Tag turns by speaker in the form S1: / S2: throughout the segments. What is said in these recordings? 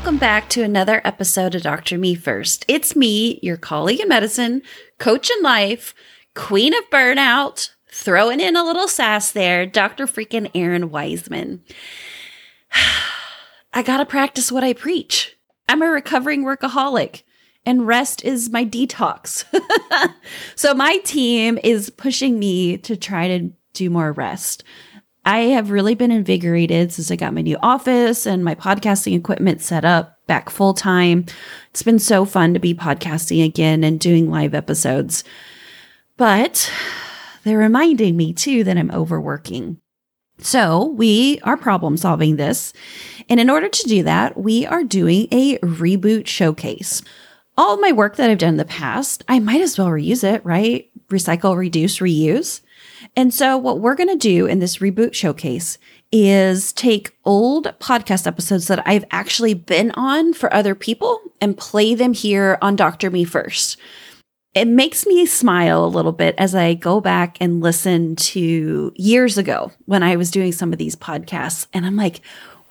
S1: welcome back to another episode of Dr. Me First. It's me, your colleague in medicine, coach in life, queen of burnout, throwing in a little sass there, Dr. freaking Errin Weisman. I gotta practice what I preach. I'm a recovering workaholic and rest is my detox. so my team is pushing me to try to do more rest. I have really been invigorated since I got my new office and my podcasting equipment set up back full time. It's been so fun to be podcasting again and doing live episodes. But they're reminding me too that I'm overworking. So we are problem solving this. And in order to do that, we are doing a reboot showcase all my work that I've done in the past, I might as well reuse it, right? Recycle, reduce, reuse. And so, what we're going to do in this reboot showcase is take old podcast episodes that I've actually been on for other people and play them here on Dr. Me First. It makes me smile a little bit as I go back and listen to years ago when I was doing some of these podcasts. And I'm like,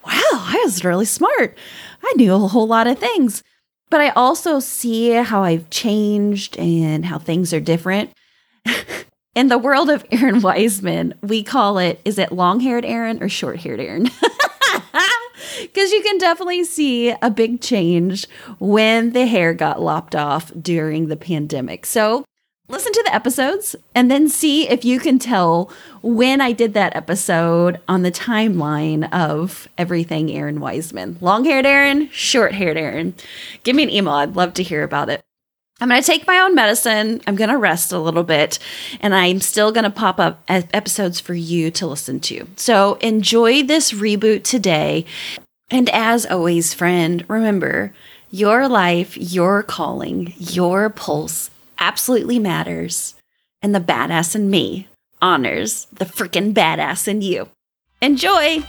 S1: wow, I was really smart. I knew a whole lot of things. But I also see how I've changed and how things are different. In the world of Errin Weisman, we call it is it long haired Errin or short haired Errin? Because you can definitely see a big change when the hair got lopped off during the pandemic. So listen to the episodes and then see if you can tell when I did that episode on the timeline of everything Errin Weisman. Long haired Errin, short haired Errin. Give me an email. I'd love to hear about it. I'm going to take my own medicine. I'm going to rest a little bit, and I'm still going to pop up episodes for you to listen to. So enjoy this reboot today. And as always, friend, remember your life, your calling, your pulse absolutely matters, and the badass in me honors the freaking badass in you. Enjoy!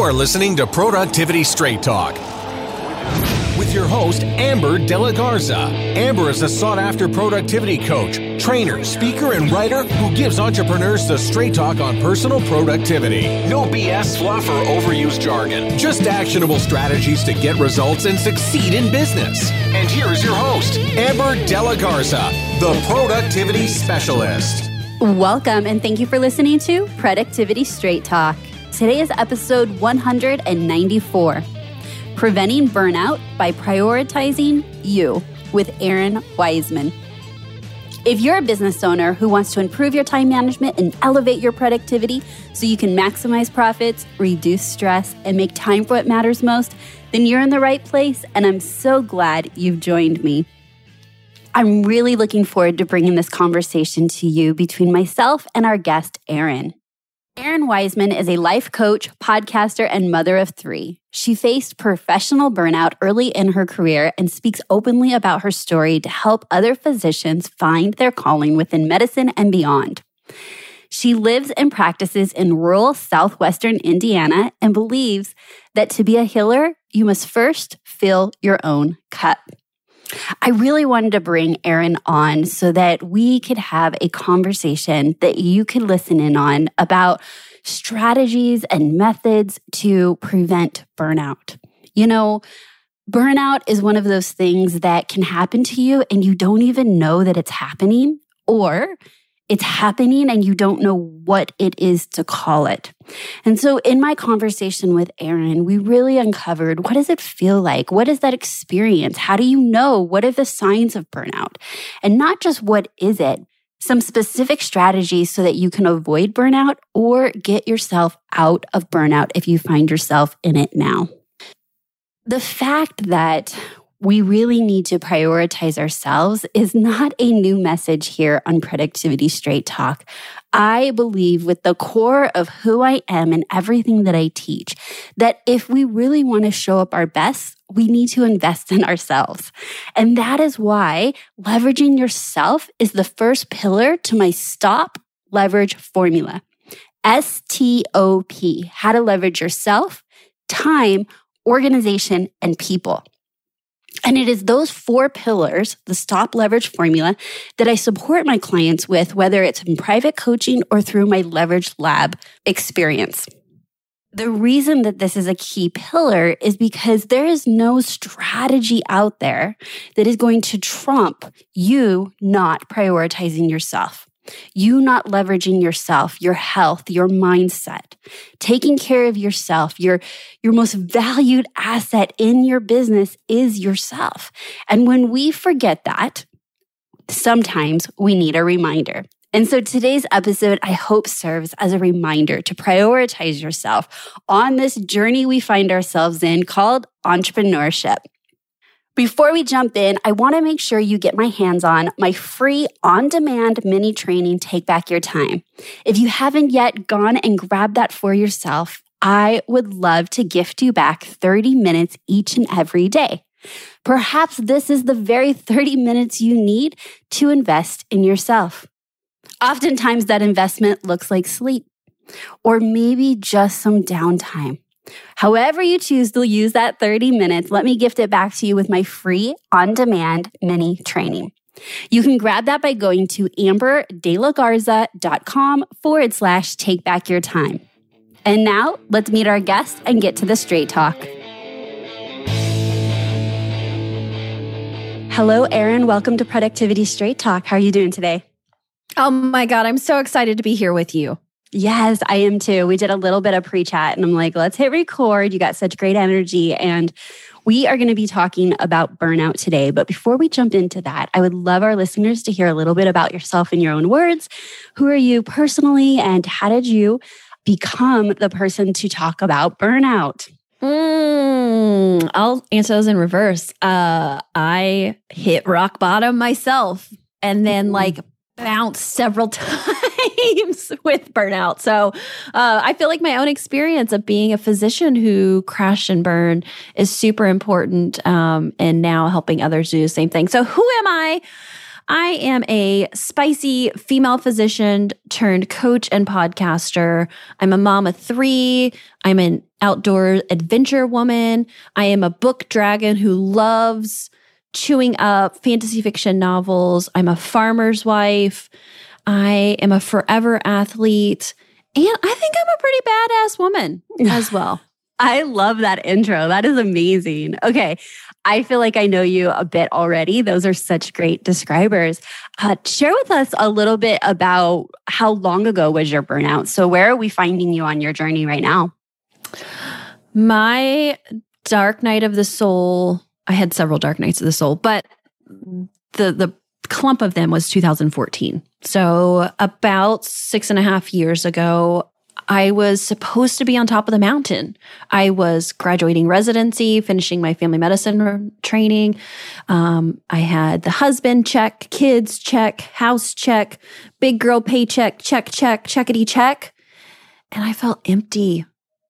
S2: You are listening to Productivity Straight Talk with your host, Amber De La Garza. Amber is a sought after productivity coach, trainer, speaker, and writer who gives entrepreneurs the straight talk on personal productivity. No BS fluff or overused jargon, just actionable strategies to get results and succeed in business. And here's your host, Amber De La Garza, the productivity specialist.
S3: Welcome, and thank you for listening to Productivity Straight Talk. Today is episode 194 Preventing Burnout by Prioritizing You with Errin Weisman. If you're a business owner who wants to improve your time management and elevate your productivity so you can maximize profits, reduce stress, and make time for what matters most, then you're in the right place, and I'm so glad you've joined me. I'm really looking forward to bringing this conversation to you between myself and our guest, Errin. Errin Weisman is a life coach, podcaster, and mother of three. She faced professional burnout early in her career and speaks openly about her story to help other physicians find their calling within medicine and beyond. She lives and practices in rural southwestern Indiana and believes that to be a healer, you must first fill your own cup. I really wanted to bring Errin on so that we could have a conversation that you could listen in on about strategies and methods to prevent burnout. You know, burnout is one of those things that can happen to you and you don't even know that it's happening, or it's happening and you don't know what it is to call it. And so in my conversation with Errin, we really uncovered what does it feel like? What is that experience? How do you know? What are the signs of burnout? And not just what is it, some specific strategies so that you can avoid burnout or get yourself out of burnout if you find yourself in it now. The fact that we really need to prioritize ourselves is not a new message here on Productivity Straight Talk. I believe with the core of who I am and everything that I teach, that if we really want to show up our best, we need to invest in ourselves. And that is why leveraging yourself is the first pillar to my stop leverage formula. S T O P, how to leverage yourself, time, organization, and people. And it is those four pillars, the stop leverage formula, that I support my clients with, whether it's in private coaching or through my leverage lab experience. The reason that this is a key pillar is because there is no strategy out there that is going to trump you not prioritizing yourself you not leveraging yourself, your health, your mindset, taking care of yourself, your, your most valued asset in your business is yourself. And when we forget that, sometimes we need a reminder. And so today's episode, I hope serves as a reminder to prioritize yourself on this journey we find ourselves in called entrepreneurship. Before we jump in, I want to make sure you get my hands on my free on demand mini training, Take Back Your Time. If you haven't yet gone and grabbed that for yourself, I would love to gift you back 30 minutes each and every day. Perhaps this is the very 30 minutes you need to invest in yourself. Oftentimes, that investment looks like sleep or maybe just some downtime. However, you choose to use that 30 minutes, let me gift it back to you with my free on demand mini training. You can grab that by going to amberdelagarza.com forward slash take back your time. And now let's meet our guest and get to the straight talk. Hello, Errin. Welcome to Productivity Straight Talk. How are you doing today?
S1: Oh my God, I'm so excited to be here with you.
S3: Yes, I am too. We did a little bit of pre chat and I'm like, let's hit record. You got such great energy. And we are going to be talking about burnout today. But before we jump into that, I would love our listeners to hear a little bit about yourself in your own words. Who are you personally? And how did you become the person to talk about burnout?
S1: Mm, I'll answer those in reverse. Uh, I hit rock bottom myself and then like bounced several times with burnout. So uh, I feel like my own experience of being a physician who crashed and burned is super important um, and now helping others do the same thing. So who am I? I am a spicy female physician turned coach and podcaster. I'm a mom of three. I'm an outdoor adventure woman. I am a book dragon who loves chewing up fantasy fiction novels. I'm a farmer's wife. I am a forever athlete. And I think I'm a pretty badass woman as well.
S3: I love that intro. That is amazing. Okay. I feel like I know you a bit already. Those are such great describers. Uh, share with us a little bit about how long ago was your burnout? So, where are we finding you on your journey right now?
S1: My dark night of the soul I had several dark nights of the soul, but the the clump of them was 2014. So about six and a half years ago, I was supposed to be on top of the mountain. I was graduating residency, finishing my family medicine training. Um, I had the husband check, kids check, house check, big girl paycheck, check, check, checkity check. And I felt empty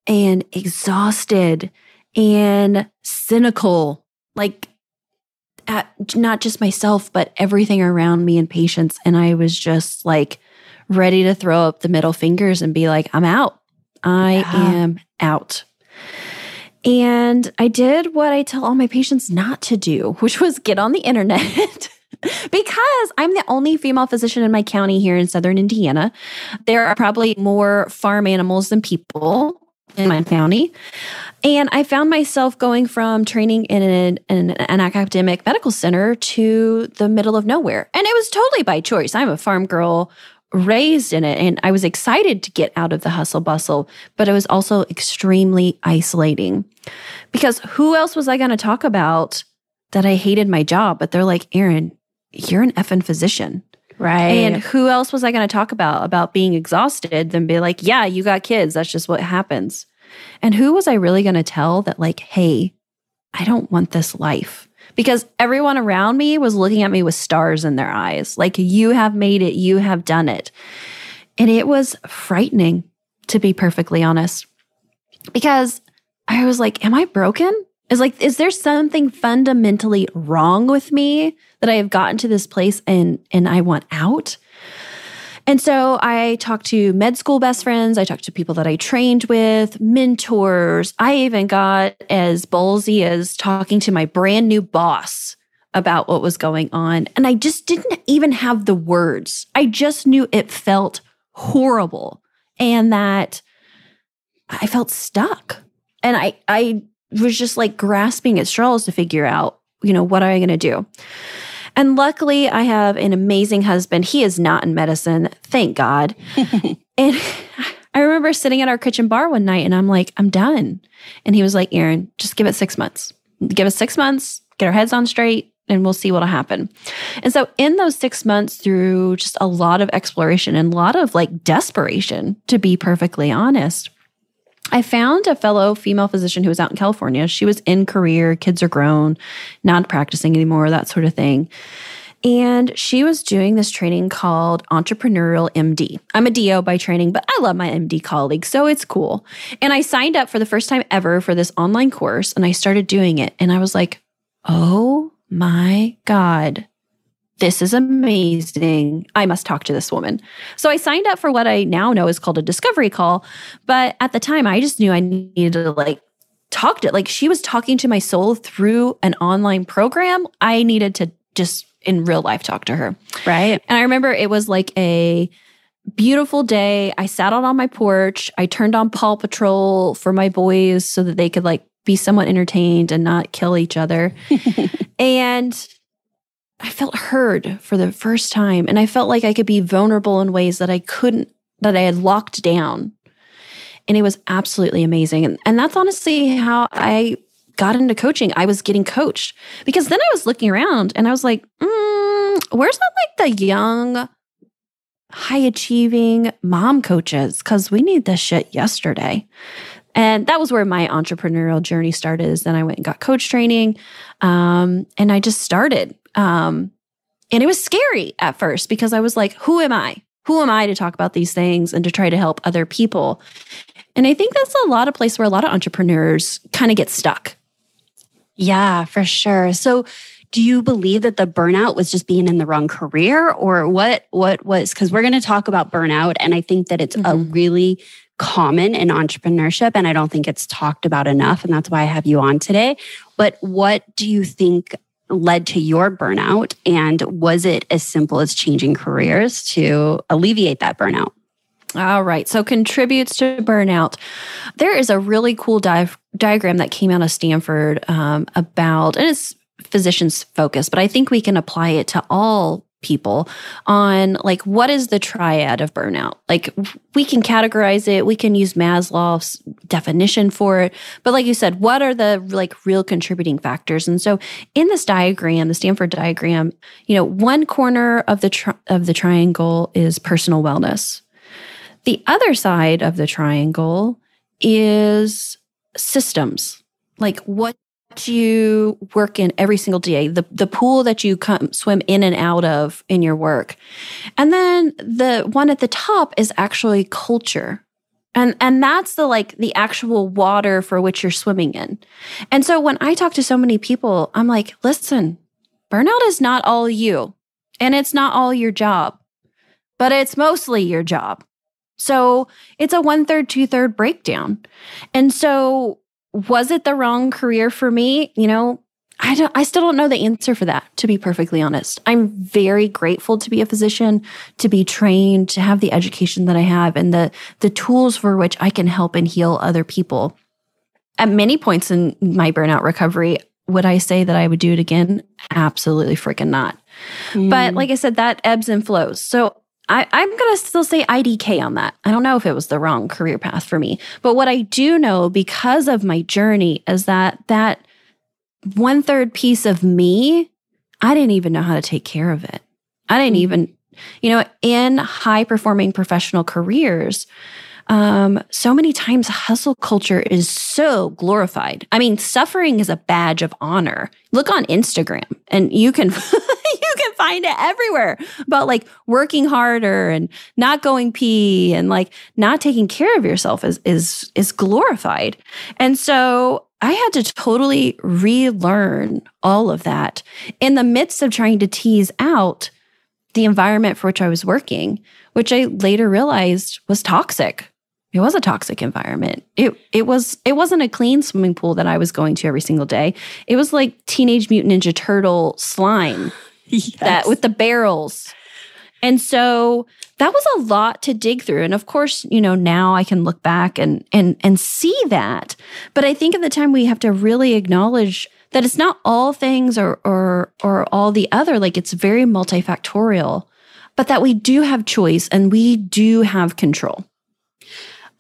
S1: and exhausted and cynical like at not just myself, but everything around me and patients. And I was just like ready to throw up the middle fingers and be like, I'm out. I yeah. am out. And I did what I tell all my patients not to do, which was get on the internet. because I'm the only female physician in my county here in southern Indiana. There are probably more farm animals than people in my county. And I found myself going from training in an, in an, academic medical center to the middle of nowhere. And it was totally by choice. I'm a farm girl raised in it and I was excited to get out of the hustle bustle, but it was also extremely isolating. Because who else was I going to talk about that I hated my job? But they're like, Errin, you're an effing physician.
S3: Right.
S1: And who else was I going to talk about about being exhausted than be like, yeah, you got kids. That's just what happens. And who was I really going to tell that, like, hey, I don't want this life? Because everyone around me was looking at me with stars in their eyes, like, you have made it, you have done it. And it was frightening, to be perfectly honest, because I was like, am I broken? Is like, is there something fundamentally wrong with me that I have gotten to this place and and I want out? And so I talked to med school best friends, I talked to people that I trained with, mentors. I even got as ballsy as talking to my brand new boss about what was going on. And I just didn't even have the words. I just knew it felt horrible and that I felt stuck. And I I was just like grasping at straws to figure out, you know, what am I going to do? And luckily, I have an amazing husband. He is not in medicine, thank God. and I remember sitting at our kitchen bar one night and I'm like, I'm done. And he was like, Errin, just give it six months. Give us six months, get our heads on straight, and we'll see what'll happen. And so, in those six months, through just a lot of exploration and a lot of like desperation, to be perfectly honest, I found a fellow female physician who was out in California. She was in career, kids are grown, not practicing anymore, that sort of thing. And she was doing this training called Entrepreneurial MD. I'm a DO by training, but I love my MD colleagues, so it's cool. And I signed up for the first time ever for this online course and I started doing it. And I was like, oh my God, this is amazing. I must talk to this woman. So I signed up for what I now know is called a discovery call. But at the time, I just knew I needed to like talk to like she was talking to my soul through an online program. I needed to just in real life talk to her.
S3: Right.
S1: And I remember it was like a beautiful day. I sat out on my porch. I turned on Paw Patrol for my boys so that they could like be somewhat entertained and not kill each other. and I felt heard for the first time and I felt like I could be vulnerable in ways that I couldn't that I had locked down. And it was absolutely amazing. And, and that's honestly how I got into coaching. I was getting coached because then I was looking around and I was like, mm, where's that like the young, high achieving mom coaches? Because we need this shit yesterday. And that was where my entrepreneurial journey started. Is then I went and got coach training, um, and I just started. Um, and it was scary at first because I was like, who am I? Who am I to talk about these things and to try to help other people? And I think that's a lot of place where a lot of entrepreneurs kind of get stuck.
S3: Yeah, for sure. So do you believe that the burnout was just being in the wrong career or what what was cuz we're going to talk about burnout and I think that it's mm-hmm. a really common in entrepreneurship and I don't think it's talked about enough and that's why I have you on today. But what do you think led to your burnout? And was it as simple as changing careers to alleviate that burnout?
S1: All right. So contributes to burnout. There is a really cool di- diagram that came out of Stanford um, about, and it's physicians focused, but I think we can apply it to all people on like what is the triad of burnout? Like we can categorize it. We can use maslow's definition for it. But like you said what are the like real contributing factors? And so in this diagram the stanford diagram you know one corner of the tri- of the triangle is personal wellness. The other side of the triangle is systems. Like what you work in every single day, the, the pool that you come swim in and out of in your work. And then the one at the top is actually culture. And and that's the like the actual water for which you're swimming in. And so when I talk to so many people, I'm like, listen, burnout is not all you. And it's not all your job, but it's mostly your job. So it's a one third, two third breakdown. And so was it the wrong career for me? You know, I don't I still don't know the answer for that to be perfectly honest. I'm very grateful to be a physician, to be trained, to have the education that I have and the the tools for which I can help and heal other people. At many points in my burnout recovery, would I say that I would do it again? Absolutely freaking not. Mm. But like I said, that ebbs and flows. So I, I'm going to still say IDK on that. I don't know if it was the wrong career path for me. But what I do know because of my journey is that that one third piece of me, I didn't even know how to take care of it. I didn't mm-hmm. even, you know, in high performing professional careers, um, so many times hustle culture is so glorified. I mean, suffering is a badge of honor. Look on Instagram and you can find it everywhere about like working harder and not going pee and like not taking care of yourself is is is glorified. And so I had to totally relearn all of that in the midst of trying to tease out the environment for which I was working, which I later realized was toxic. It was a toxic environment. It it was it wasn't a clean swimming pool that I was going to every single day. It was like Teenage Mutant Ninja Turtle slime yes. that with the barrels. And so that was a lot to dig through. And of course, you know, now I can look back and and and see that. But I think at the time we have to really acknowledge that it's not all things or or or all the other like it's very multifactorial but that we do have choice and we do have control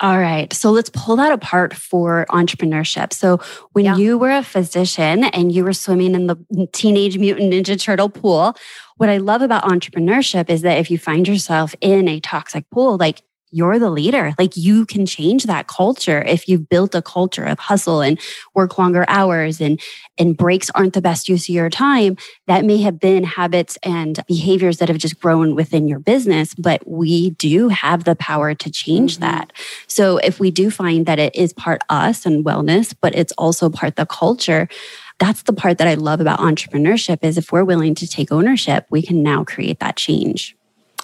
S3: all right. So let's pull that apart for entrepreneurship. So when yeah. you were a physician and you were swimming in the teenage mutant ninja turtle pool, what I love about entrepreneurship is that if you find yourself in a toxic pool, like you're the leader. Like you can change that culture if you've built a culture of hustle and work longer hours and and breaks aren't the best use of your time. That may have been habits and behaviors that have just grown within your business, but we do have the power to change mm-hmm. that. So if we do find that it is part us and wellness, but it's also part the culture, that's the part that I love about entrepreneurship is if we're willing to take ownership, we can now create that change.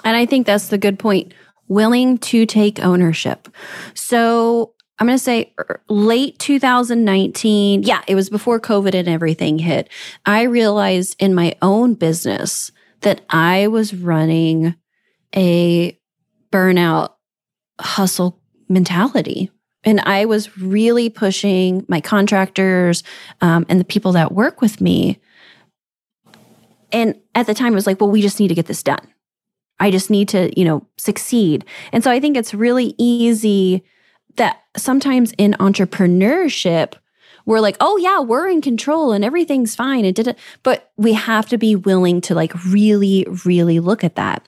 S1: And I think that's the good point willing to take ownership. So I'm going to say er, late 2019. Yeah, it was before COVID and everything hit. I realized in my own business that I was running a burnout hustle mentality. And I was really pushing my contractors um, and the people that work with me. And at the time, it was like, well, we just need to get this done. I just need to, you know, succeed. And so I think it's really easy that sometimes in entrepreneurship, we're like, oh yeah, we're in control and everything's fine. It, but we have to be willing to like really, really look at that.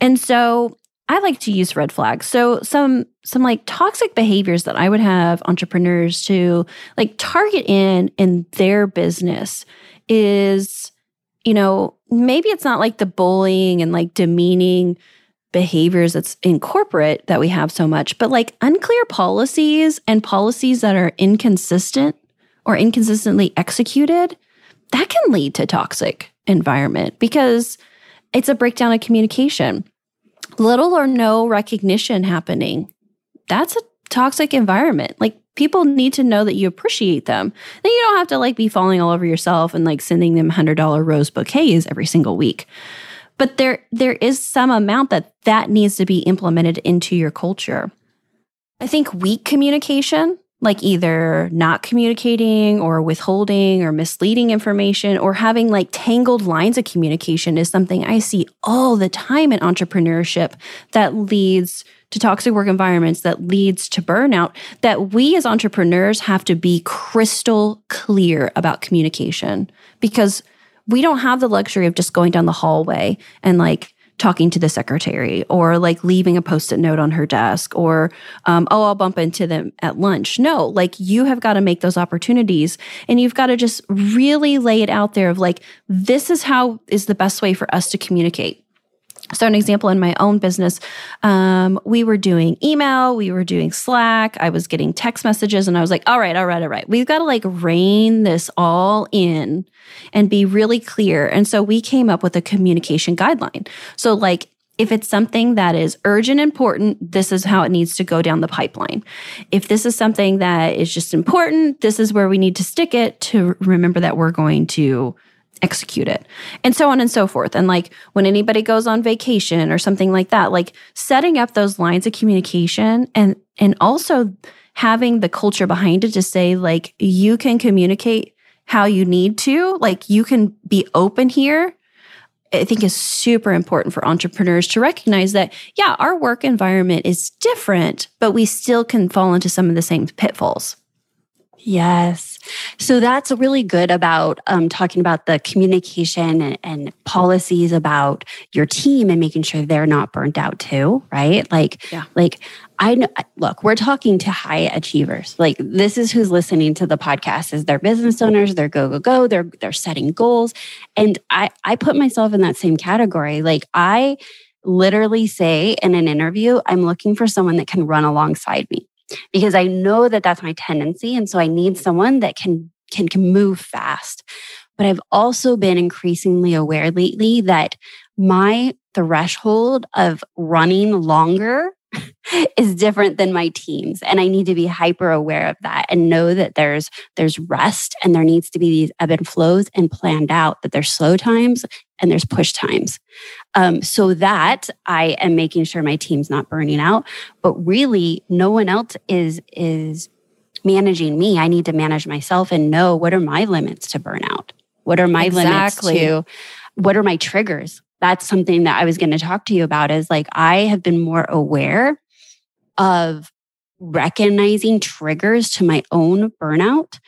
S1: And so I like to use red flags. So some some like toxic behaviors that I would have entrepreneurs to like target in in their business is you know, maybe it's not like the bullying and like demeaning behaviors that's in corporate that we have so much, but like unclear policies and policies that are inconsistent or inconsistently executed, that can lead to toxic environment because it's a breakdown of communication. Little or no recognition happening. That's a toxic environment. Like people need to know that you appreciate them. Then you don't have to like be falling all over yourself and like sending them $100 rose bouquets every single week. But there there is some amount that that needs to be implemented into your culture. I think weak communication, like either not communicating or withholding or misleading information or having like tangled lines of communication is something I see all the time in entrepreneurship that leads to toxic work environments that leads to burnout that we as entrepreneurs have to be crystal clear about communication. Because we don't have the luxury of just going down the hallway and like talking to the secretary or like leaving a post-it note on her desk or um, oh i'll bump into them at lunch. No like you have got to make those opportunities and you've got to just really lay it out there of like this is how is the best way for us to communicate so, an example in my own business, um, we were doing email, we were doing Slack, I was getting text messages, and I was like, all right, all right, all right, we've got to like rein this all in and be really clear. And so, we came up with a communication guideline. So, like, if it's something that is urgent, important, this is how it needs to go down the pipeline. If this is something that is just important, this is where we need to stick it to remember that we're going to execute it and so on and so forth and like when anybody goes on vacation or something like that like setting up those lines of communication and and also having the culture behind it to say like you can communicate how you need to like you can be open here I think is super important for entrepreneurs to recognize that, yeah, our work environment is different, but we still can fall into some of the same pitfalls.
S3: Yes. So that's really good about um, talking about the communication and, and, policies about your team and making sure they're not burnt out too, right? Like, yeah. like I know, look, we're talking to high achievers. Like this is who's listening to the podcast is they're business owners, they're go, go, go, they're, they're setting goals. And I, I put myself in that same category. Like I literally say in an interview, I'm looking for someone that can run alongside me because I know that that's my tendency. And so I need someone that can, can, can move fast. But I've also been increasingly aware lately that my threshold of running longer is different than my teams and i need to be hyper aware of that and know that there's there's rest and there needs to be these ebb and flows and planned out that there's slow times and there's push times. Um, so that i am making sure my team's not burning out but really no one else is is managing me. I need to manage myself and know what are my limits to burnout what are my exactly. limits to what are my triggers that's something that I was going to talk to you about is like I have been more aware of recognizing triggers to my own burnout.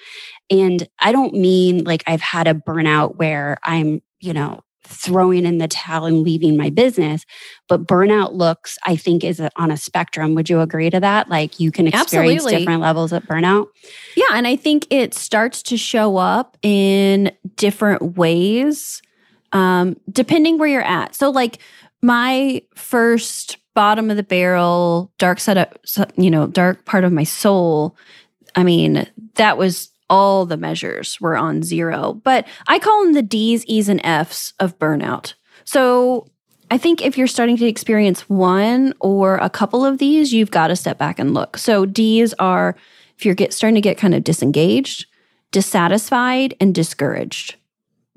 S3: And I don't mean like I've had a burnout where I'm, you know, throwing in the towel and leaving my business, but burnout looks, I think, is on a spectrum. Would you agree to that? Like you can experience Absolutely. different levels of burnout.
S1: Yeah. And I think it starts to show up in different ways um, depending where you're at. So, like my first bottom of the barrel, dark side of, you know, dark part of my soul. I mean, that was all the measures were on zero, but I call them the D's, E's, and F's of burnout. So I think if you're starting to experience one or a couple of these, you've got to step back and look. So D's are if you're get starting to get kind of disengaged, dissatisfied, and discouraged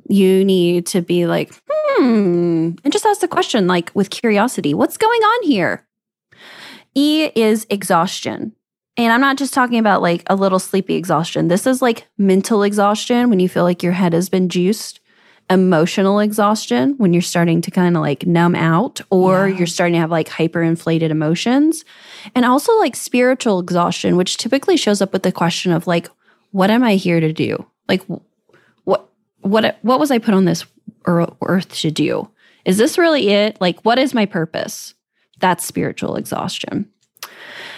S1: you need to be like, hmm, and just ask the question, like with curiosity, what's going on here? E is exhaustion. And I'm not just talking about like a little sleepy exhaustion. This is like mental exhaustion when you feel like your head has been juiced, emotional exhaustion when you're starting to kind of like numb out or yeah. you're starting to have like hyperinflated emotions. And also like spiritual exhaustion, which typically shows up with the question of like, what am I here to do? Like, what what was I put on this earth to do? Is this really it? Like, what is my purpose? That's spiritual exhaustion.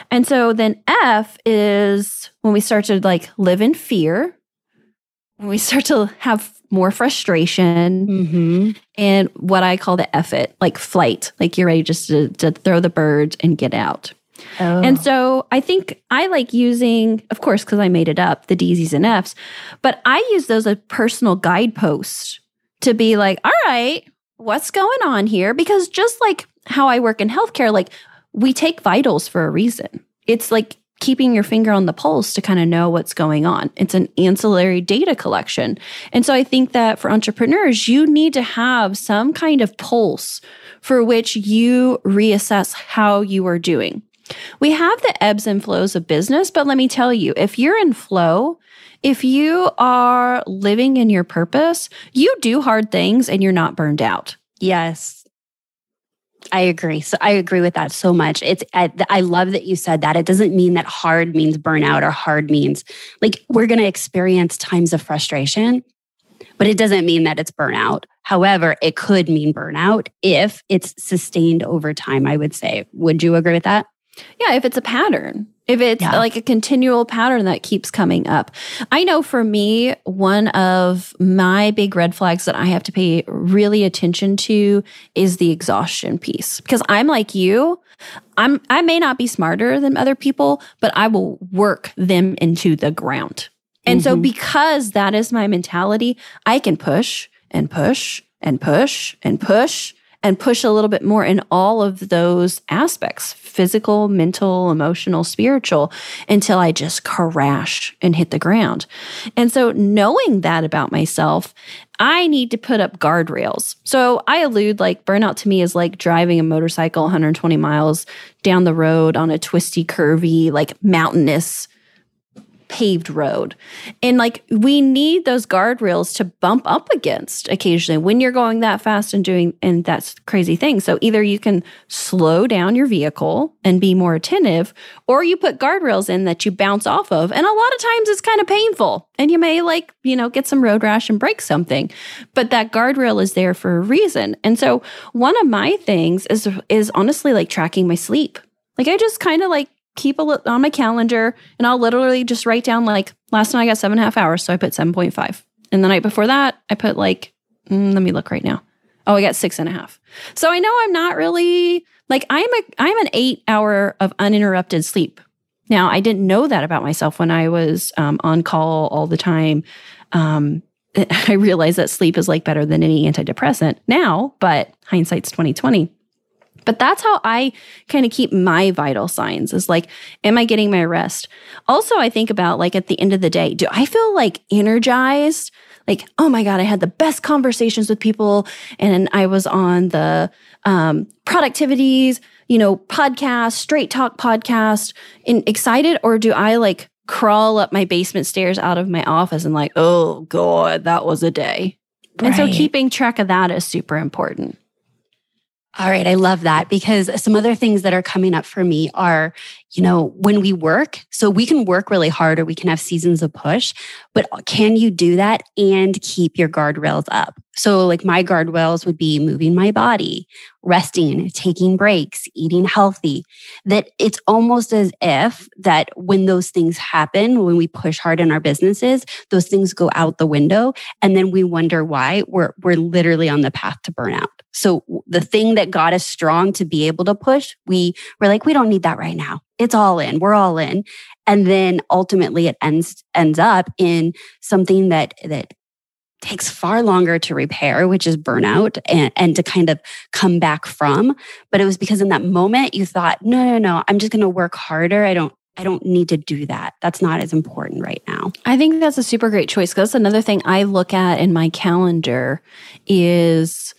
S1: And so then F is when we start to like live in fear, when we start to have more frustration mm-hmm. and what I call the F it, like flight, like you're ready just to, to throw the bird and get out. Oh. And so I think I like using, of course, because I made it up, the D's, and F's, but I use those as personal guideposts to be like, all right, what's going on here? Because just like how I work in healthcare, like we take vitals for a reason. It's like keeping your finger on the pulse to kind of know what's going on. It's an ancillary data collection. And so I think that for entrepreneurs, you need to have some kind of pulse for which you reassess how you are doing. We have the ebbs and flows of business, but let me tell you, if you're in flow, if you are living in your purpose, you do hard things and you're not burned out.
S3: Yes. I agree. So I agree with that so much. It's I, I, love that you said that. It doesn't mean that hard means burnout or hard means like we're going to experience times of frustration, but it doesn't mean that it's burnout. However, it could mean burnout if it's sustained over time, I would say. Would you agree with that?
S1: Yeah, if it's a pattern, if it's yeah. like a continual pattern that keeps coming up. I know for me, one of my big red flags that I have to pay really attention to is the exhaustion piece. Because I'm like you, I'm I may not be smarter than other people, but I will work them into the ground. And mm-hmm. so because that is my mentality, I can push and push and push and push and push a little bit more in all of those aspects physical, mental, emotional, spiritual until I just crash and hit the ground. And so, knowing that about myself, I need to put up guardrails. So, I allude like burnout to me is like driving a motorcycle 120 miles down the road on a twisty, curvy, like mountainous paved road. And like we need those guardrails to bump up against occasionally when you're going that fast and doing and that's crazy thing. So either you can slow down your vehicle and be more attentive or you put guardrails in that you bounce off of. And a lot of times it's kind of painful and you may like, you know, get some road rash and break something. But that guardrail is there for a reason. And so one of my things is is honestly like tracking my sleep. Like I just kind of like keep a on my calendar and I'll literally just write down like last night I got seven and a half hours, so I put 7.5. And the night before that, I put like, mm, let me look right now. Oh, I got six and a half. So I know I'm not really like I'm a I'm an eight hour of uninterrupted sleep. Now I didn't know that about myself when I was um, on call all the time. Um, I realized that sleep is like better than any antidepressant now, but hindsight's 2020. But that's how I kind of keep my vital signs is like, am I getting my rest? Also, I think about like at the end of the day, do I feel like energized? Like, oh my God, I had the best conversations with people and I was on the um, productivities, you know, podcast, straight talk podcast, and excited? Or do I like crawl up my basement stairs out of my office and like, oh God, that was a day. Right. And so keeping track of that is super important.
S3: All right, I love that because some other things that are coming up for me are, you know, when we work, so we can work really hard or we can have seasons of push, but can you do that and keep your guardrails up? So, like my guardrails would be moving my body, resting, taking breaks, eating healthy. That it's almost as if that when those things happen, when we push hard in our businesses, those things go out the window. And then we wonder why we're, we're literally on the path to burnout. So the thing that got us strong to be able to push, we were like, we don't need that right now. It's all in. We're all in. And then ultimately it ends ends up in something that that takes far longer to repair, which is burnout and, and to kind of come back from. But it was because in that moment you thought, no, no, no, I'm just gonna work harder. I don't I don't need to do that. That's not as important right now.
S1: I think that's a super great choice because another thing I look at in my calendar is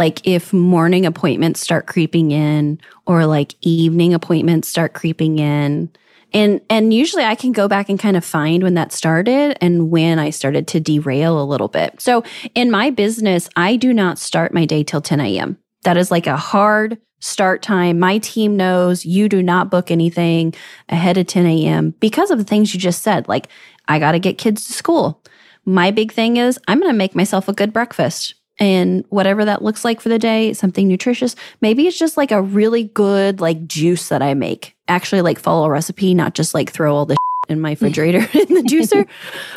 S1: like if morning appointments start creeping in or like evening appointments start creeping in and and usually i can go back and kind of find when that started and when i started to derail a little bit. So in my business i do not start my day till 10 a.m that is like a hard start time. My team knows you do not book anything ahead of 10 a.m because of the things you just said. Like i got to get kids to school. My big thing is i'm going to make myself a good breakfast and whatever that looks like for the day, something nutritious. Maybe it's just like a really good like juice that I make. Actually like follow a recipe, not just like throw all the in my refrigerator in the juicer.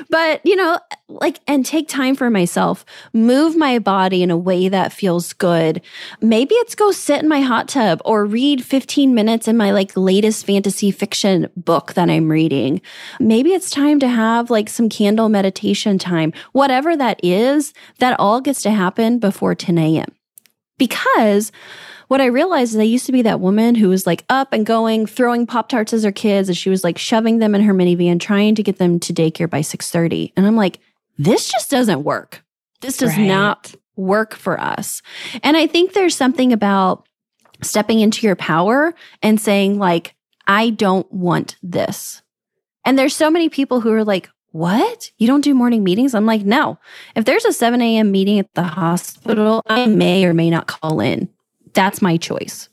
S1: But, you know, like, and take time for myself, move my body in a way that feels good. Maybe it's go sit in my hot tub or read 15 minutes in my like latest fantasy fiction book that I'm reading. Maybe it's time to have like some candle meditation time. Whatever that is, that all gets to happen before 10 a.m. Because what I realized is I used to be that woman who was like up and going, throwing Pop Tarts as her kids, and she was like shoving them in her minivan, trying to get them to daycare by 6:30. And I'm like, this just doesn't work. This does right. not work for us. And I think there's something about stepping into your power and saying, like, I don't want this. And there's so many people who are like, what? You don't do morning meetings? I'm like, no. If there's a 7 a.m. meeting at the hospital, I may or may not call in that's my choice.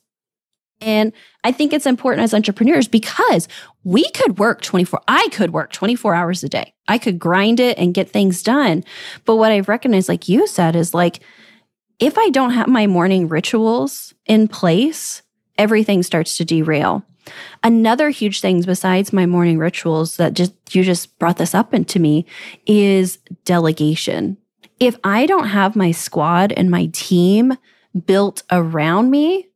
S1: And I think it's important as entrepreneurs because we could work 24, I could work 24 hours a day. I could grind it and get things done. But what I've recognized, like you said, is like, if I don't have my morning rituals in place, everything starts to derail. Another huge thing besides my morning rituals that just you just brought this up into me is delegation. If I don't have my squad and my team built around me,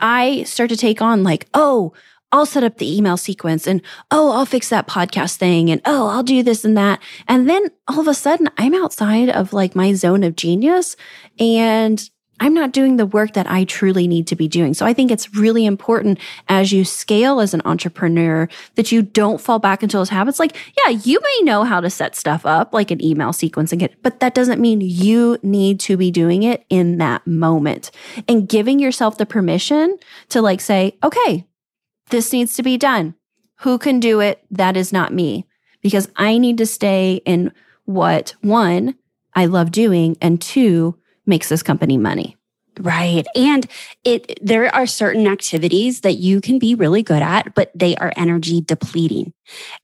S1: I start to take on like, oh, I'll set up the email sequence and oh, I'll fix that podcast thing and oh, I'll do this and that. And then all of a sudden I'm outside of like my zone of genius and I'm not doing the work that I truly need to be doing. So I think it's really important as you scale as an entrepreneur that you don't fall back into those habits. Like, yeah, you may know how to set stuff up like an email sequence and get, but that doesn't mean you need to be doing it in that moment and giving yourself the permission to like say, okay, this needs to be done. Who can do it? That is not me because I need to stay in what one, I love doing and two, makes this company money.
S3: Right. And it there are certain activities that you can be really good at, but they are energy depleting.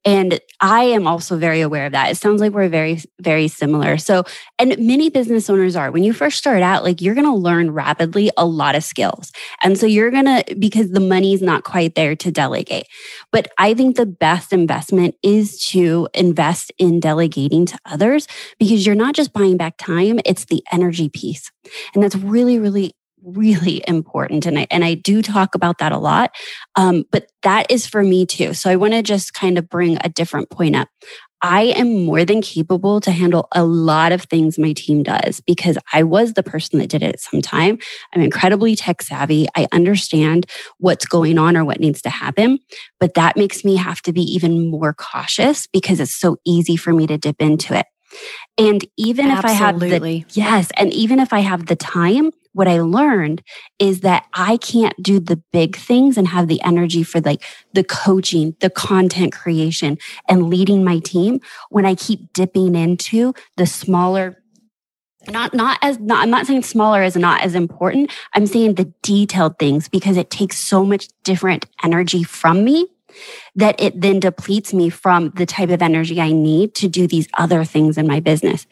S3: And I am also very aware of that. It sounds like we're very, very similar. So, and many business owners are. When you first start out, like you're going to learn rapidly a lot of skills. And so you're going to, because the money's not quite there to delegate. But I think the best investment is to invest in delegating to others because you're not just buying back time, it's the energy piece. And that's really, really really important. And I, and I do talk about that a lot. Um, but that is for me too. So I want to just kind of bring a different point up. I am more than capable to handle a lot of things my team does because I was the person that did it at some time. I'm incredibly tech savvy. I understand what's going on or what needs to happen, but that makes me have to be even more cautious because it's so easy for me to dip into it. And even Absolutely. if I have the yes, and even if I have the time, what I learned is that I can't do the big things and have the energy for like the coaching, the content creation, and leading my team when I keep dipping into the smaller not not as not I'm not saying smaller is not as important. I'm saying the detailed things because it takes so much different energy from me that it then depletes me from the type of energy I need to do these other things in my business.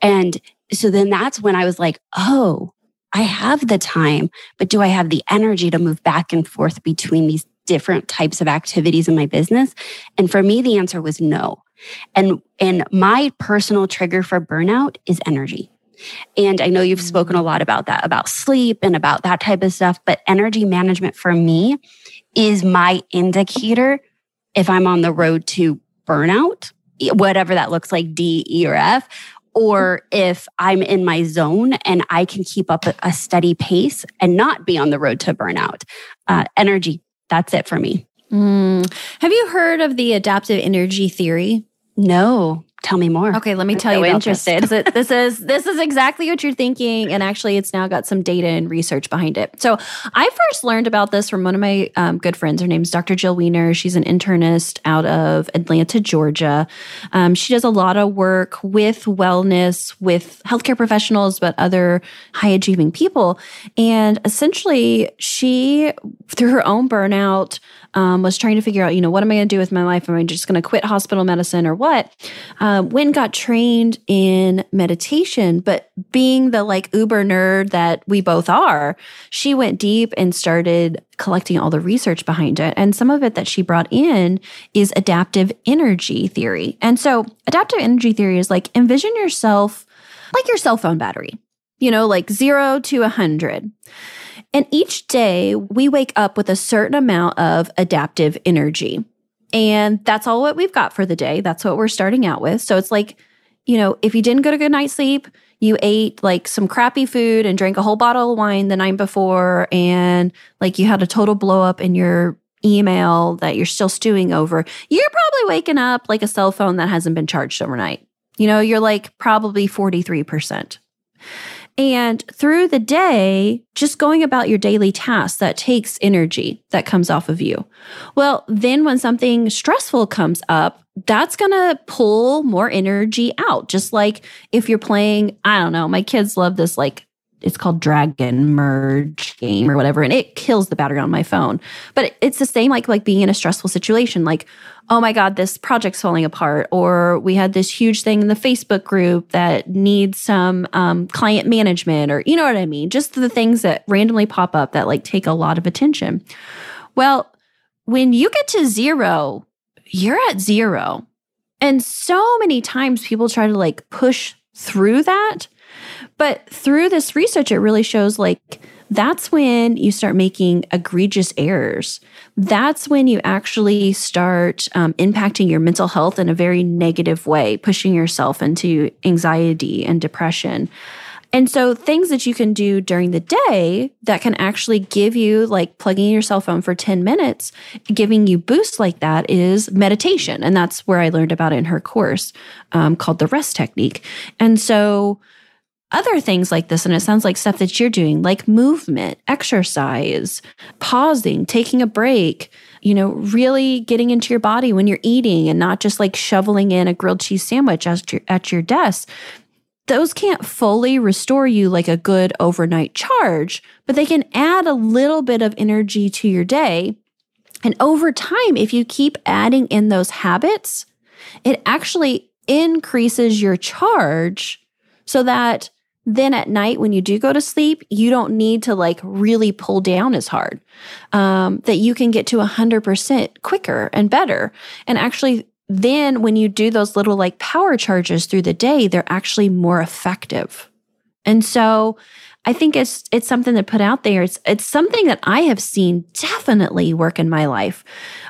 S3: And so then that's when I was like, oh, I have the time, but do I have the energy to move back and forth between these different types of activities in my business? And for me, the answer was no. And, and my personal trigger for burnout is energy. And I know you've mm. spoken a lot about that, about sleep and about that type of stuff, but energy management for me is my indicator if I'm on the road to burnout, whatever that looks like, D, E, or F, or if I'm in my zone and I can keep up a, steady pace and not be on the road to burnout. Uh, energy, that's it for me.
S1: Mm. Have you heard of the adaptive energy theory?
S3: No. Tell me more.
S1: Okay, let me I'm tell so you. interested. This. this is this is exactly what you're thinking, and actually, it's now got some data and research behind it. So, I first learned about this from one of my um, good friends. Her name's Dr. Jill Weiner. She's an internist out of Atlanta, Georgia. Um, she does a lot of work with wellness, with healthcare professionals, but other high achieving people. And essentially, she, through her own burnout, um, was trying to figure out, you know, what am I going to do with my life? Am I just going to quit hospital medicine or what? Um, Wynn got trained in meditation, but being the like uber nerd that we both are, she went deep and started collecting all the research behind it. And some of it that she brought in is adaptive energy theory. And so, adaptive energy theory is like envision yourself like your cell phone battery, you know, like zero to a 100. And each day we wake up with a certain amount of adaptive energy. And that's all what we've got for the day. That's what we're starting out with. So it's like, you know, if you didn't get a good night's sleep, you ate like some crappy food and drank a whole bottle of wine the night before, and like you had a total blow up in your email that you're still stewing over, you're probably waking up like a cell phone that hasn't been charged overnight. You know, you're like probably 43%. And through the day, just going about your daily tasks, that takes energy that comes off of you. Well, then when something stressful comes up, that's going to pull more energy out. Just like if you're playing, I don't know, my kids love this like it's called Dragon Merge game or whatever, and it kills the battery on my phone. But it's the same like like being in a stressful situation, like oh my god, this project's falling apart, or we had this huge thing in the Facebook group that needs some um, client management, or you know what I mean, just the things that randomly pop up that like take a lot of attention. Well, when you get to zero, you're at zero. And so many times people try to like push through that but through this research, it really shows like that's when you start making egregious errors. That's when you actually start um, impacting your mental health in a very negative way, pushing yourself into anxiety and depression. And so, things that you can do during the day that can actually give you, like plugging your cell phone for 10 minutes, giving you boosts like that is meditation. And that's where I learned about it in her course um, called the rest technique. And so, other things like this. And it sounds like stuff that you're doing, like movement, exercise, pausing, taking a break, you know, really getting into your body when you're eating and not just like shoveling in a grilled cheese sandwich at your, at your desk. Those can't fully restore you like a good overnight charge, but they can add a little bit of energy to your day. And over time, if you keep adding in those habits, it actually increases your charge so that then at night when you do go to sleep you don't need to like really pull down as hard um, that you can get to 100% quicker and better and actually then when you do those little like power charges through the day they're actually more effective And so I think it's it's something to put out there. It's it's something that I have seen definitely work in my life.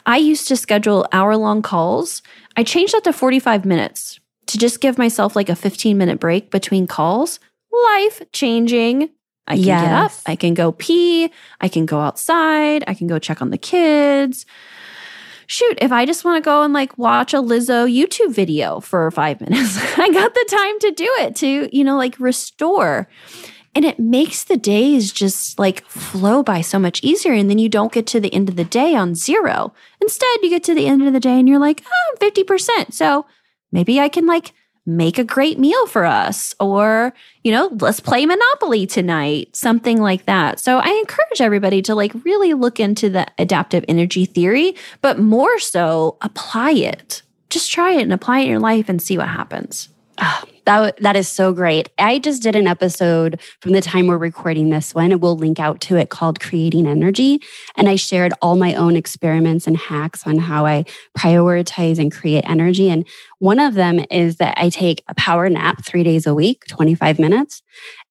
S1: I used to schedule hour-long calls. I changed that to 45 minutes to just give myself like a 15 minute break between calls. Life changing. I can get up, I can go pee, I can go outside, I can go check on the kids. Shoot, if I just want to go and like watch a Lizzo YouTube video for five minutes, I got the time to do it to, you know, like restore. And it makes the days just like flow by so much easier. And then you don't get to the end of the day on zero. Instead, you get to the end of the day and you're like, oh, I'm 50%. So maybe I can like make a great meal for us or you know let's play monopoly tonight something like that. So i encourage everybody to like really look into the adaptive energy theory but more so apply it. Just try it and apply it in your life and see what happens.
S3: Oh, that that is so great. I just did an episode from the time we're recording this one, and we'll link out to it called Creating Energy. And I shared all my own experiments and hacks on how I prioritize and create energy. And one of them is that I take a power nap three days a week, 25 minutes.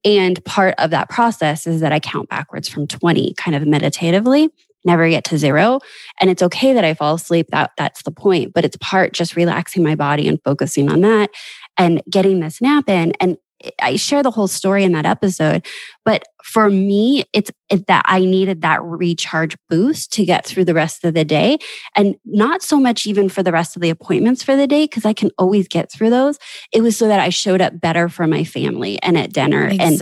S3: And part of that process is that I count backwards from 20 kind of meditatively never get to zero and it's okay that i fall asleep that that's the point but it's part just relaxing my body and focusing on that and getting this nap in. And I share the whole story in that episode. But for me, it's, it's that I needed that recharge boost to get through the rest of the day. And not so much even for the rest of the appointments for the day, because I can always get through those. It was so that I showed up better for my family and at dinner and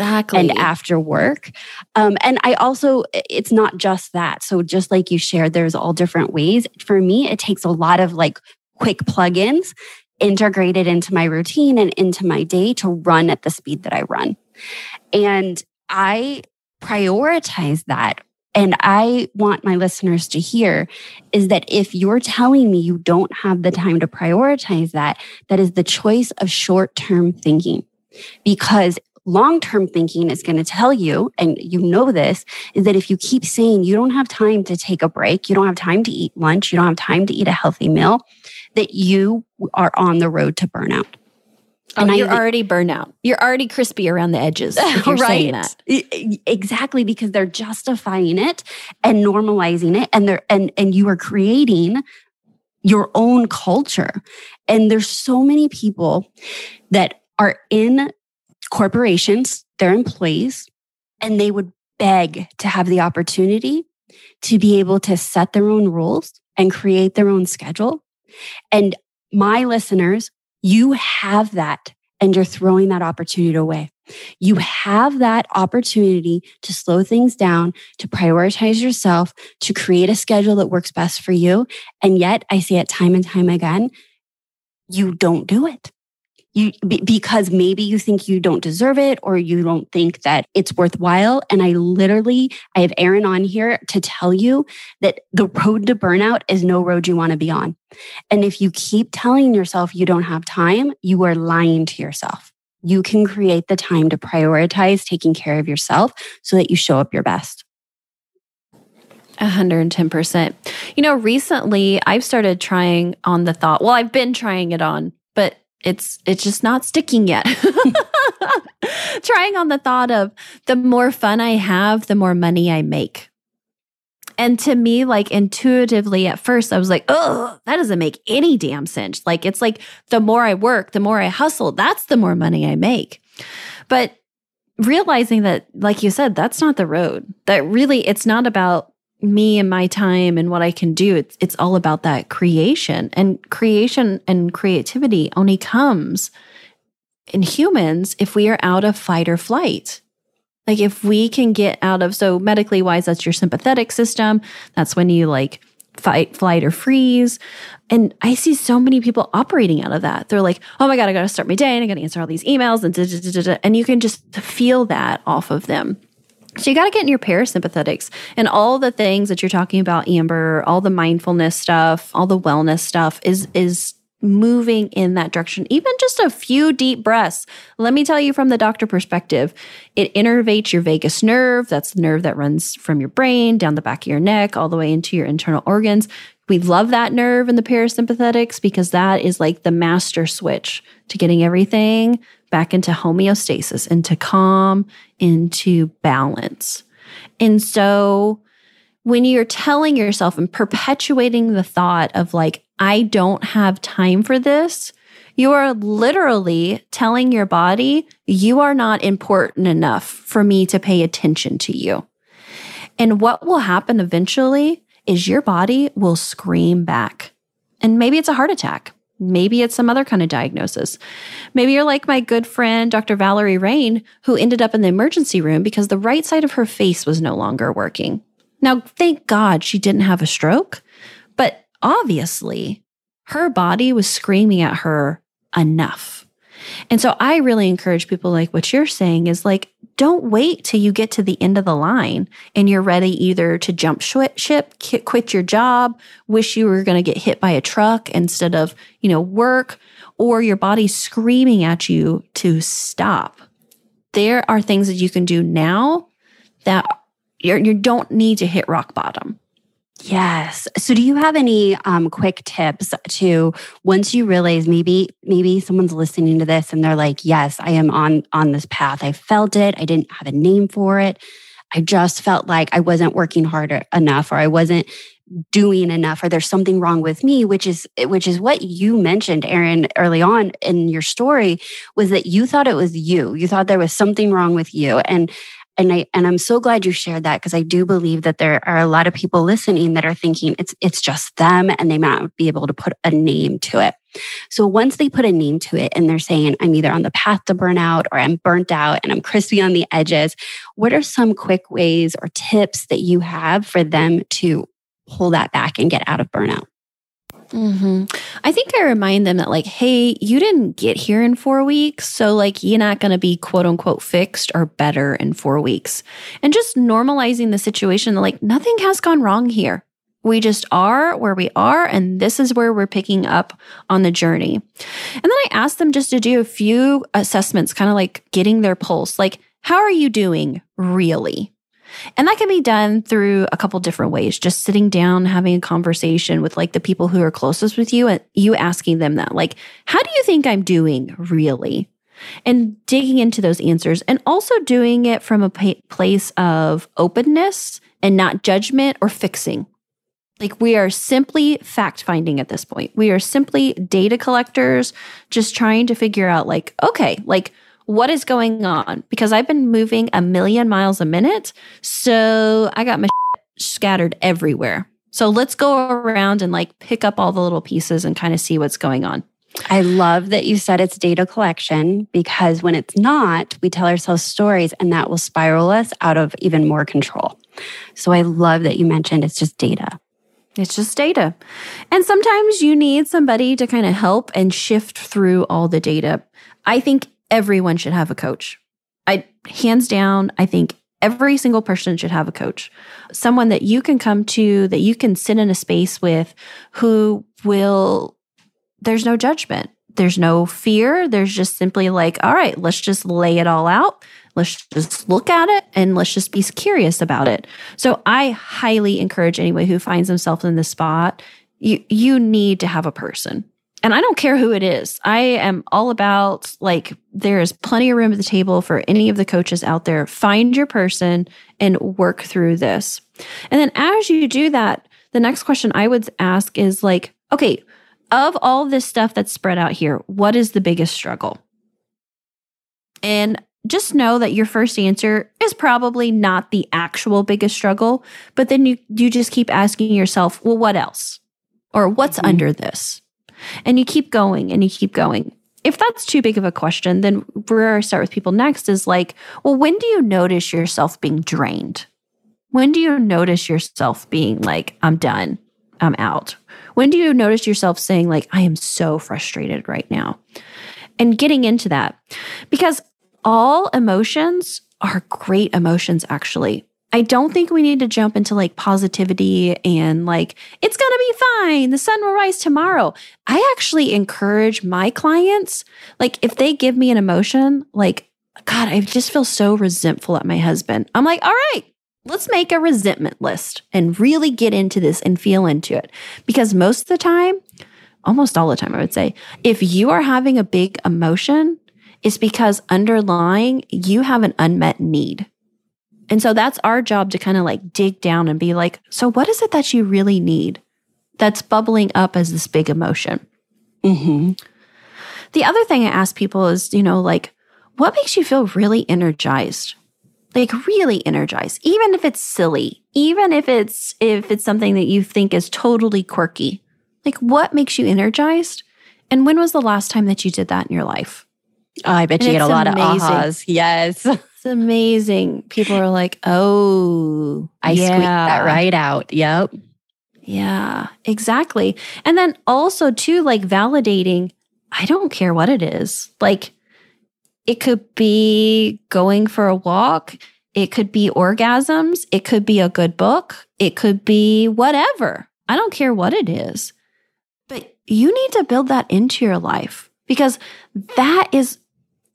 S3: and after work. Um, and I also, it's not just that. So just like you shared, there's all different ways. For me, it takes a lot of like quick plugins integrated into my routine and into my day to run at the speed that I run. And I prioritize that. And I want my listeners to hear is that if you're telling me you don't have the time to prioritize that, that is the choice of short term thinking. Because long term thinking is going to tell you, and you know this, is that if you keep saying you don't have time to take a break, you don't have time to eat lunch, you don't have time to eat a healthy meal, that you are on the road to burnout.
S1: oh,
S3: and
S1: you're
S3: think-
S1: already burnout you're already crispy around the edges if you're saying that
S3: e- Exactly, because they're justifying it and normalizing it, and they're and and you are creating your own culture. And there's so many people that are in corporations, they're employees, and they would beg to have the opportunity to be able to set their own rules and create their own schedule. And my listeners, you have that and you're throwing that opportunity away. You have that opportunity to slow things down, to prioritize yourself, to create a schedule that works best for you. And yet, I see it time and time again, you don't do it. You be- because maybe you think you don't deserve it or you don't think that it's worthwhile and I literally I have Errin on here to tell you that the road to burnout is no road you want to be on. And if you keep telling yourself you don't have time, you are lying to yourself. You can create the time to prioritize taking care of yourself so that you show up your best.
S1: 110%. You know, recently I've started trying on the thought. Well, I've been trying it on, but it's it's just not sticking yet. trying on the thought of the more fun I have, the more money I make. And to me, like intuitively at first, I was like, oh, that doesn't make any damn sense. Like, it's like the more I work, the more I hustle, that's the more money I make. But realizing that, like you said, that's not the road. That really, it's not about me and my time and what I can do. It's it's all about that creation. And creation and creativity only comes in humans if we are out of fight or flight. Like if we can get out of so medically wise, that's your sympathetic system. That's when you like fight, flight, or freeze. And I see so many people operating out of that. They're like, oh my God, I gotta start my day and I gotta answer all these emails and da, da, da, and you can just feel that off of them. So you got to get in your parasympathetics and all the things that you're talking about, Amber, all the mindfulness stuff, all the wellness stuff is is moving in that direction. Even just a few deep breaths. Let me tell you from the doctor perspective, it innervates your vagus nerve. That's the nerve that runs from your brain down the back of your neck all the way into your internal organs. We love that nerve in the parasympathetics because that is like the master switch to getting everything back into homeostasis, into calm, into balance. And so when you're telling yourself and perpetuating the thought of like, I don't have time for this, you are literally telling your body, you are not important enough for me to pay attention to you. And what will happen eventually is your body will scream back. And maybe it's a heart attack. Maybe it's some other kind of diagnosis. Maybe you're like my good friend, Dr. Valerie Rain, who ended up in the emergency room because the right side of her face was no longer working. Now, thank God she didn't have a stroke, but obviously her body was screaming at her enough. And so I really encourage people like what you're saying is like, don't wait till you get to the end of the line and you're ready either to jump ship, quit your job, wish you were going to get hit by a truck instead of, you know, work, or your body's screaming at you to stop. There are things that you can do now that you're, you don't need to hit rock bottom.
S3: Yes. So do you have any um, quick tips to once you realize maybe maybe someone's listening to this and they're like, "Yes, I am on on this path. I felt it. I didn't have a name for it. I just felt like I wasn't working hard enough or I wasn't doing enough or there's something wrong with me which is which is what you mentioned Errin early on in your story was that you thought it was you you thought there was something wrong with you and and I and I'm so glad you shared that because I do believe that there are a lot of people listening that are thinking it's it's just them and they might not be able to put a name to it. So once they put a name to it and they're saying I'm either on the path to burnout or I'm burnt out and I'm crispy on the edges, what are some quick ways or tips that you have for them to pull that back and get out of burnout?
S1: Mm-hmm. I think I remind them that, like, hey, you didn't get here in four weeks. So, like, you're not going to be quote unquote fixed or better in four weeks. And just normalizing the situation like, nothing has gone wrong here. We just are where we are, and this is where we're picking up on the journey. And then I asked them just to do a few assessments, kind of like getting their pulse. Like, how are you doing really? And that can be done through a couple different ways. Just sitting down, having a conversation with like the people who are closest with you and you asking them that, like, how do you think I'm doing really? And digging into those answers and also doing it from a place of openness and not judgment or fixing. Like we are simply fact finding at this point. We are simply data collectors, just trying to figure out, like, okay, like, what is going on because I've been moving a million miles a minute. So I got my scattered everywhere. So let's go around and like pick up all the little pieces and kind of see what's going on.
S3: I love that you said it's data collection because when it's not, we tell ourselves stories and that will spiral us out of even more control. So I love that you mentioned it's just data.
S1: It's just data. And sometimes you need somebody to kind of help and shift through all the data. I think everyone should have a coach. I hands down, I think every single person should have a coach. Someone that you can come to, that you can sit in a space with who will there's no judgment. There's no fear. There's just simply like, all right, let's just lay it all out. Let's just look at it and let's just be curious about it. So I highly encourage anyone who finds themselves in this spot, you you need to have a person and I don't care who it is. I am all about like there is plenty of room at the table for any of the coaches out there. Find your person and work through this. And then as you do that, the next question I would ask is like, okay, of all this stuff that's spread out here, what is the biggest struggle? And just know that your first answer is probably not the actual biggest struggle, but then you you just keep asking yourself, well, what else? Or what's mm-hmm. under this? And you keep going and you keep going. If that's too big of a question, then where I start with people next is like, well, when do you notice yourself being drained? When do you notice yourself being like, I'm done, I'm out? When do you notice yourself saying, like, I am so frustrated right now? And getting into that because all emotions are great emotions, actually. I don't think we need to jump into like positivity and like, it's going to be fine. The sun will rise tomorrow. I actually encourage my clients, like, if they give me an emotion, like, God, I just feel so resentful at my husband. I'm like, all right, let's make a resentment list and really get into this and feel into it. Because most of the time, almost all the time, I would say, if you are having a big emotion, it's because underlying you have an unmet need. And so that's our job to kind of like dig down and be like, so what is it that you really need that's bubbling up as this big emotion?
S3: Mm-hmm.
S1: The other thing I ask people is, you know, like, what makes you feel really energized? Like really energized, even if it's silly, even if it's if it's something that you think is totally quirky. Like what makes you energized? And when was the last time that you did that in your life?
S3: Oh, I bet
S1: And
S3: you get a lot
S1: amazing.
S3: of ahas. Yes.
S1: It's amazing. People are like, "Oh,
S3: I
S1: yeah.
S3: squeaked that right out. Yep.
S1: Yeah, exactly. And then also too like validating, I don't care what it is. Like it could be going for a walk, it could be orgasms, it could be a good book, it could be whatever. I don't care what it is. But you need to build that into your life because that is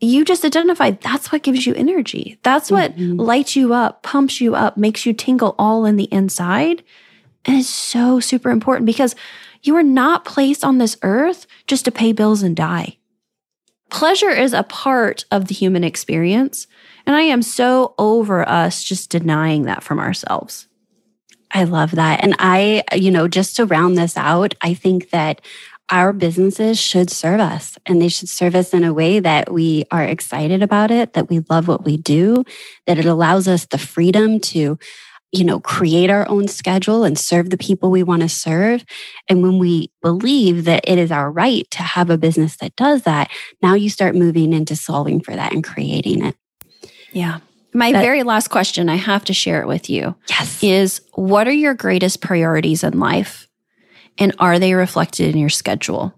S1: you just identified that's what gives you energy. That's what
S3: Mhm.
S1: lights you up, pumps you up, makes you tingle all in the inside. And it's so super important because you are not placed on this earth just to pay bills and die. Pleasure is a part of the human experience. And I am so over us just denying that from ourselves.
S3: I love that. And I, you know, just to round this out, I think that our businesses should serve us and they should serve us in a way that we are excited about it, that we love what we do, that it allows us the freedom to, you know, create our own schedule and serve the people we want to serve. And when we believe that it is our right to have a business that does that, now you start moving into solving for that and creating it.
S1: Yeah. My very last question, I have to share it with you,
S3: Yes.
S1: is what are your greatest priorities in life? And are they reflected in your schedule?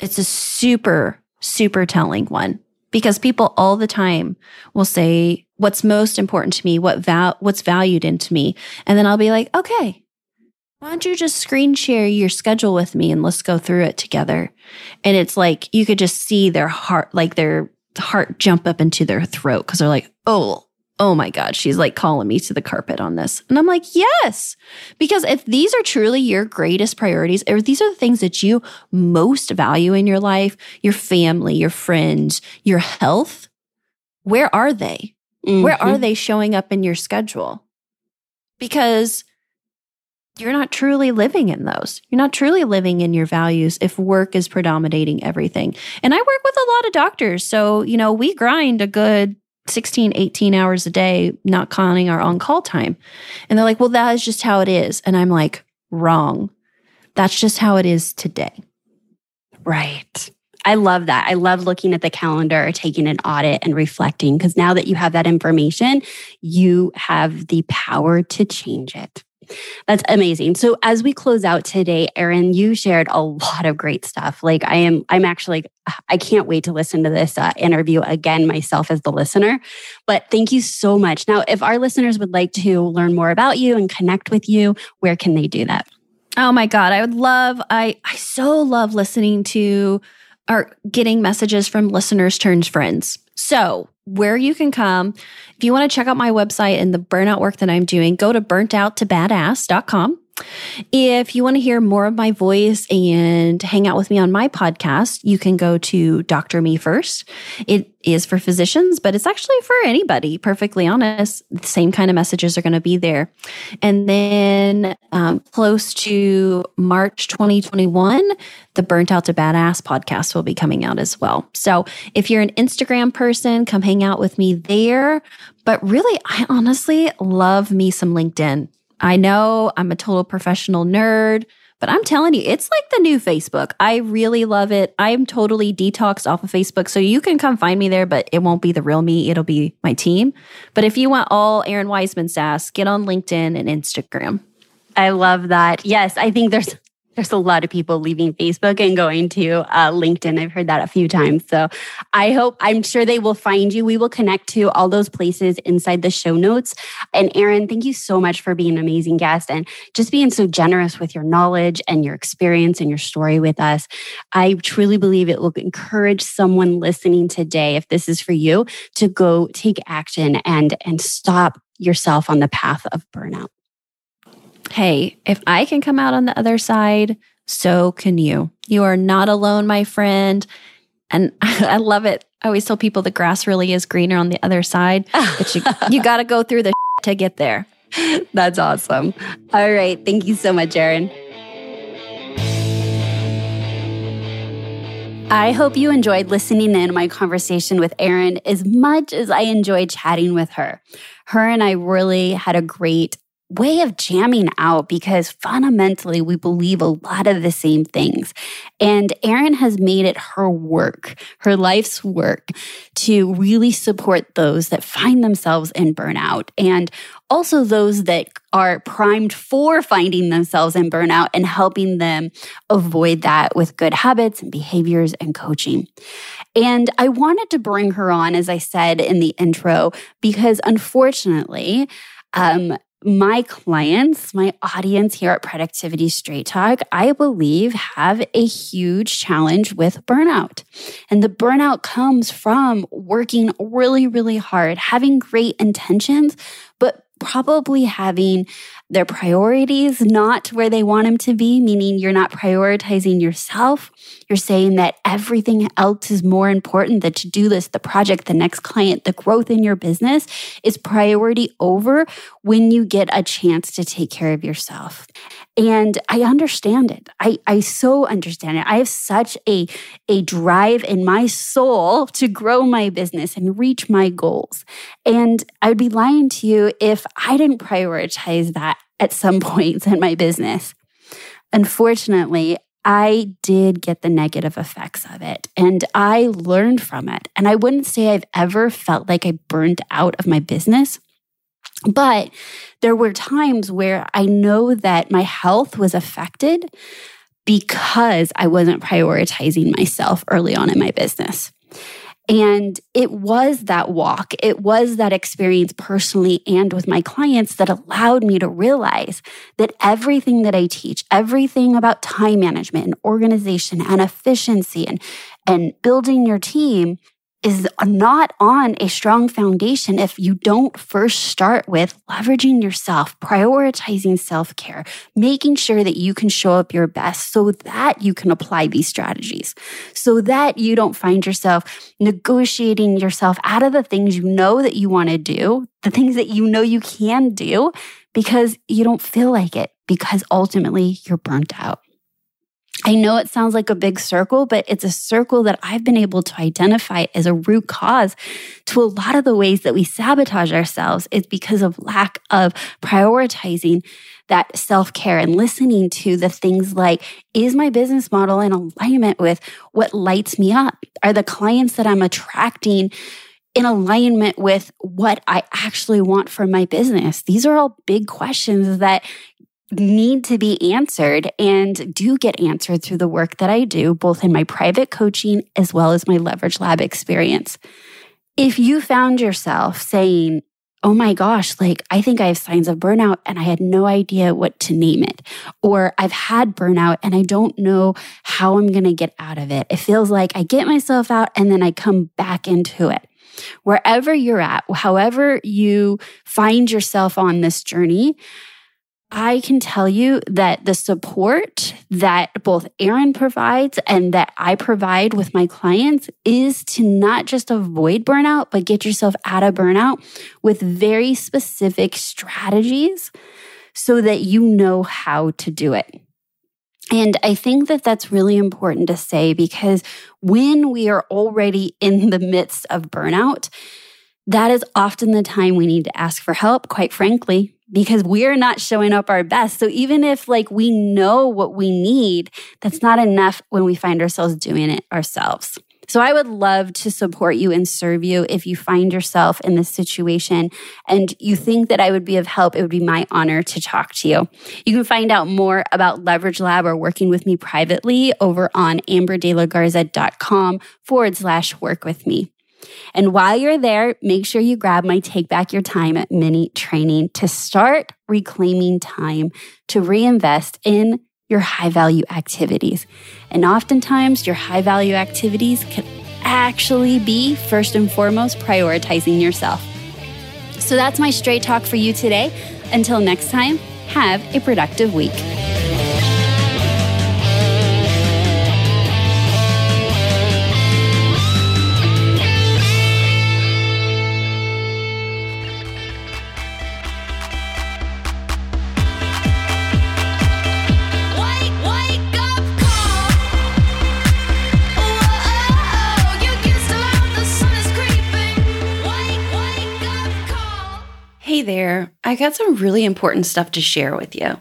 S1: It's a super, super telling one because people all the time will say, What's most important to me? What val- what's valued into me? And then I'll be like, okay, why don't you just screen share your schedule with me and let's go through it together? And it's like you could just see their heart, like their heart jump up into their throat because they're like, oh, oh my God, she's like calling me to the carpet on this. And I'm like, yes. Because if these are truly your greatest priorities, or these are the things that you most value in your life, your family, your friends, your health, where are they? Where are
S3: Mhm.
S1: they showing up in your schedule? Because you're not truly living in those. You're not truly living in your values if work is predominating everything. And I work with a lot of doctors. So, you know, we grind a good 16, 18 hours a day, not counting our on call time. And they're like, well, that is just how it is. And I'm like, wrong. That's just how it is today.
S3: Right. I love that. I love looking at the calendar, taking an audit and reflecting because now that you have that information, you have the power to change it. That's amazing. So as we close out today, Errin, you shared a lot of great stuff. Like I am, I'm actually, I can't wait to listen to this uh, interview again myself as the listener. But thank you so much. Now, if our listeners would like to learn more about you and connect with you, where can they do that?
S1: Oh my God. I would love, I, I so love listening to or getting messages from listeners turns friends. So, where you can come, if you want to check out my website and the burnout work that I'm doing, go to burnouttobadass.com. If you want to hear more of my voice and hang out with me on my podcast, you can go to Dr. Me First. It is for physicians, but it's actually for anybody, perfectly honest. The same kind of messages are going to be there. And then um, close to March 2021, the Burnt Out to Badass podcast will be coming out as well. So if you're an Instagram person, come hang out with me there. But really, I honestly love me some LinkedIn. I know I'm a total professional nerd, but I'm telling you, it's like the new Facebook. I really love it. I'm totally detoxed off of Facebook. So you can come find me there, but it won't be the real me. It'll be my team. But if you want all Errin Weisman sass, get on LinkedIn and Instagram.
S3: I love that. Yes, I think there's there's a lot of people leaving Facebook and going to uh, LinkedIn. I've heard that a few times. So I hope, I'm sure they will find you. We will connect to all those places inside the show notes. And Errin, thank you so much for being an amazing guest and just being so generous with your knowledge and your experience and your story with us. I truly believe it will encourage someone listening today, if this is for you, to go take action and and stop yourself on the path of burnout.
S1: Hey, if I can come out on the other side, so can you. You are not alone, my friend. And I love it. I always tell people the grass really is greener on the other side, but you, you got to go through the to get there.
S3: That's awesome. All right. Thank you so much, Errin. I hope you enjoyed listening in my conversation with Errin as much as I enjoyed chatting with her. Her and I really had a great way of jamming out because fundamentally we believe a lot of the same things. And Errin has made it her work, her life's work to really support those that find themselves in burnout and also those that are primed for finding themselves in burnout and helping them avoid that with good habits and behaviors and coaching. And I wanted to bring her on, as I said in the intro, because unfortunately, um, my clients, my audience here at Productivity Straight Talk, I believe have a huge challenge with burnout. And the burnout comes from working really, really hard, having great intentions, but probably having their priorities not where they want them to be, meaning you're not prioritizing yourself. You're saying that everything else is more important the to do list, the project, the next client, the growth in your business is priority over when you get a chance to take care of yourself. And I understand it. I, I so understand it. I have such a, a drive in my soul to grow my business and reach my goals. And I would be lying to you if I didn't prioritize that at some points in my business. Unfortunately, I did get the negative effects of it and I learned from it. And I wouldn't say I've ever felt like I burned out of my business. But there were times where I know that my health was affected because I wasn't prioritizing myself early on in my business. And it was that walk, it was that experience personally and with my clients that allowed me to realize that everything that I teach, everything about time management and organization and efficiency and, and building your team is not on a strong foundation if you don't first start with leveraging yourself, prioritizing self care, making sure that you can show up your best so that you can apply these strategies, so that you don't find yourself negotiating yourself out of the things you know that you want to do, the things that you know you can do because you don't feel like it, because ultimately you're burnt out. I know it sounds like a big circle, but it's a circle that I've been able to identify as a root cause to a lot of the ways that we sabotage ourselves is because of lack of prioritizing that self care and listening to the things like, is my business model in alignment with what lights me up? Are the clients that I'm attracting in alignment with what I actually want for my business? These are all big questions that need to be answered and do get answered through the work that I do, both in my private coaching as well as my Leverage Lab experience. If you found yourself saying, Oh my gosh, like I think I have signs of burnout and I had no idea what to name it. Or I've had burnout and I don't know how I'm going to get out of it. It feels like I get myself out and then I come back into it. Wherever you're at, however you find yourself on this journey, I can tell you that the support that both Errin provides and that I provide with my clients is to not just avoid burnout, but get yourself out of burnout with very specific strategies so that you know how to do it. And I think that that's really important to say because when we are already in the midst of burnout, that is often the time we need to ask for help, quite frankly, because we're not showing up our best. So even if like we know what we need, that's not enough when we find ourselves doing it ourselves. So I would love to support you and serve you if you find yourself in this situation and you think that I would be of help. It would be my honor to talk to you. You can find out more about Leverage Lab or working with me privately over on amberdelagarza.com forward slash work with me. And while you're there, make sure you grab my Take Back Your Time mini training to start reclaiming time to reinvest in your high value activities. And oftentimes, your high value activities can actually be first and foremost prioritizing yourself. So that's my straight talk for you today. Until next time, have a productive week.
S1: I got some really important stuff to share with you.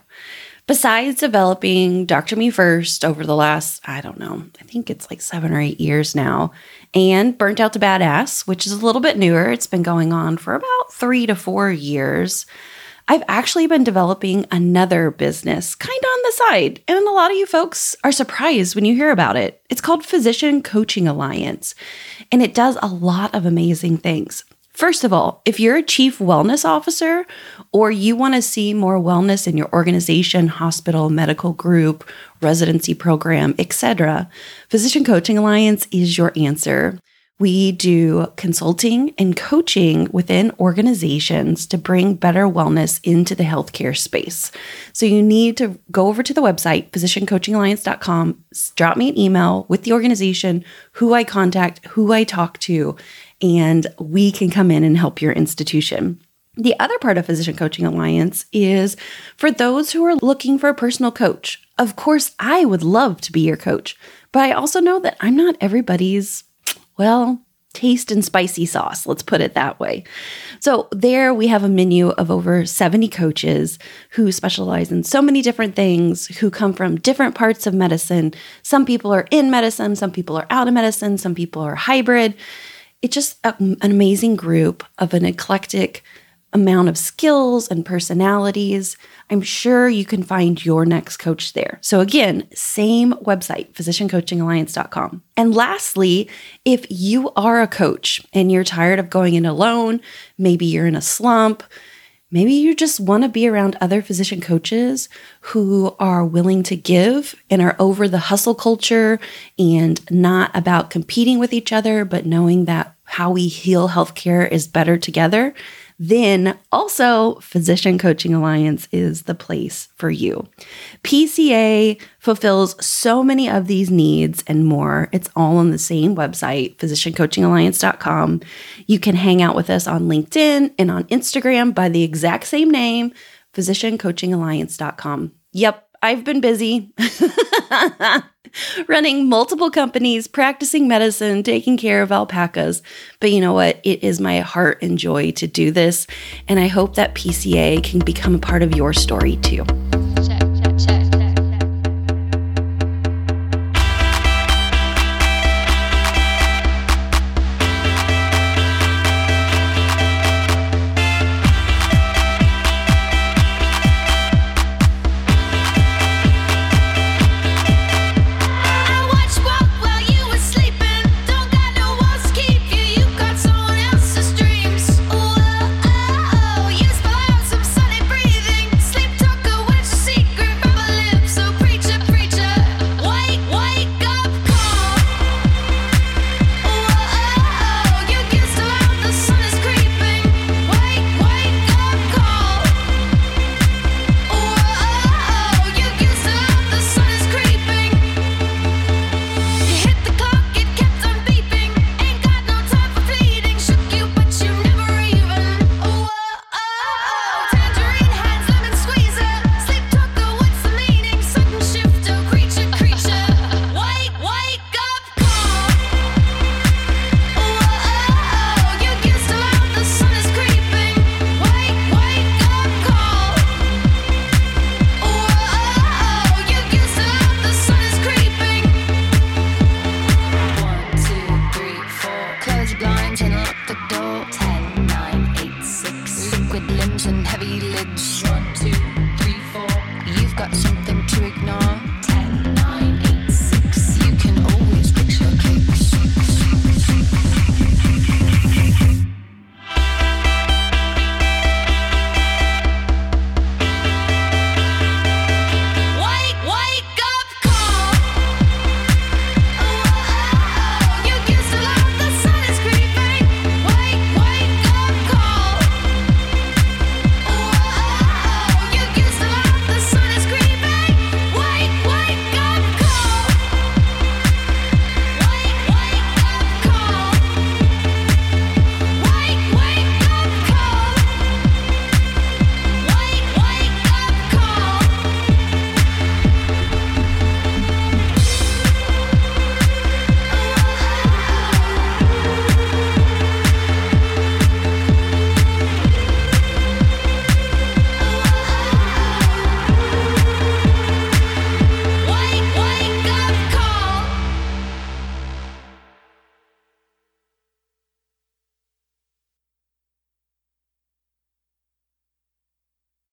S1: Besides developing Dr. Me First over the last, I don't know, I think it's like seven or eight years now, and Burnt Out to Badass, which is a little bit newer, it's been going on for about three to four years. I've actually been developing another business kind of on the side, and a lot of you folks are surprised when you hear about it. It's called Physician Coaching Alliance, and it does a lot of amazing things. First of all, if you're a chief wellness officer or you want to see more wellness in your organization, hospital, medical group, residency program, etc., Physician Coaching Alliance is your answer. We do consulting and coaching within organizations to bring better wellness into the healthcare space. So you need to go over to the website, physiciancoachingalliance.com, drop me an email with the organization, who I contact, who I talk to, and we can come in and help your institution. The other part of Physician Coaching Alliance is for those who are looking for a personal coach. Of course, I would love to be your coach, but I also know that I'm not everybody's, well, taste and spicy sauce. Let's put it that way. So, there we have a menu of over 70 coaches who specialize in so many different things, who come from different parts of medicine. Some people are in medicine, some people are out of medicine, some people are hybrid. It's just a- an amazing group of an eclectic amount of skills and personalities. I'm sure you can find your next coach there. So, again, same website, physiciancoachingalliance.com. And lastly, if you are a coach and you're tired of going in alone, maybe you're in a slump, Maybe you just want to be around other physician coaches who are willing to give and are over the hustle culture and not about competing with each other, but knowing that how we heal healthcare is better together. Then also, Physician Coaching Alliance is the place for you. PCA fulfills so many of these needs and more. It's all on the same website, physiciancoachingalliance.com. You can hang out with us on LinkedIn and on Instagram by the exact same name, physiciancoachingalliance.com. Yep, I've been busy running multiple companies, practicing medicine, taking care of alpacas. But you know what? It is my heart and joy to do this. And I hope that PCA can become a part of your story too.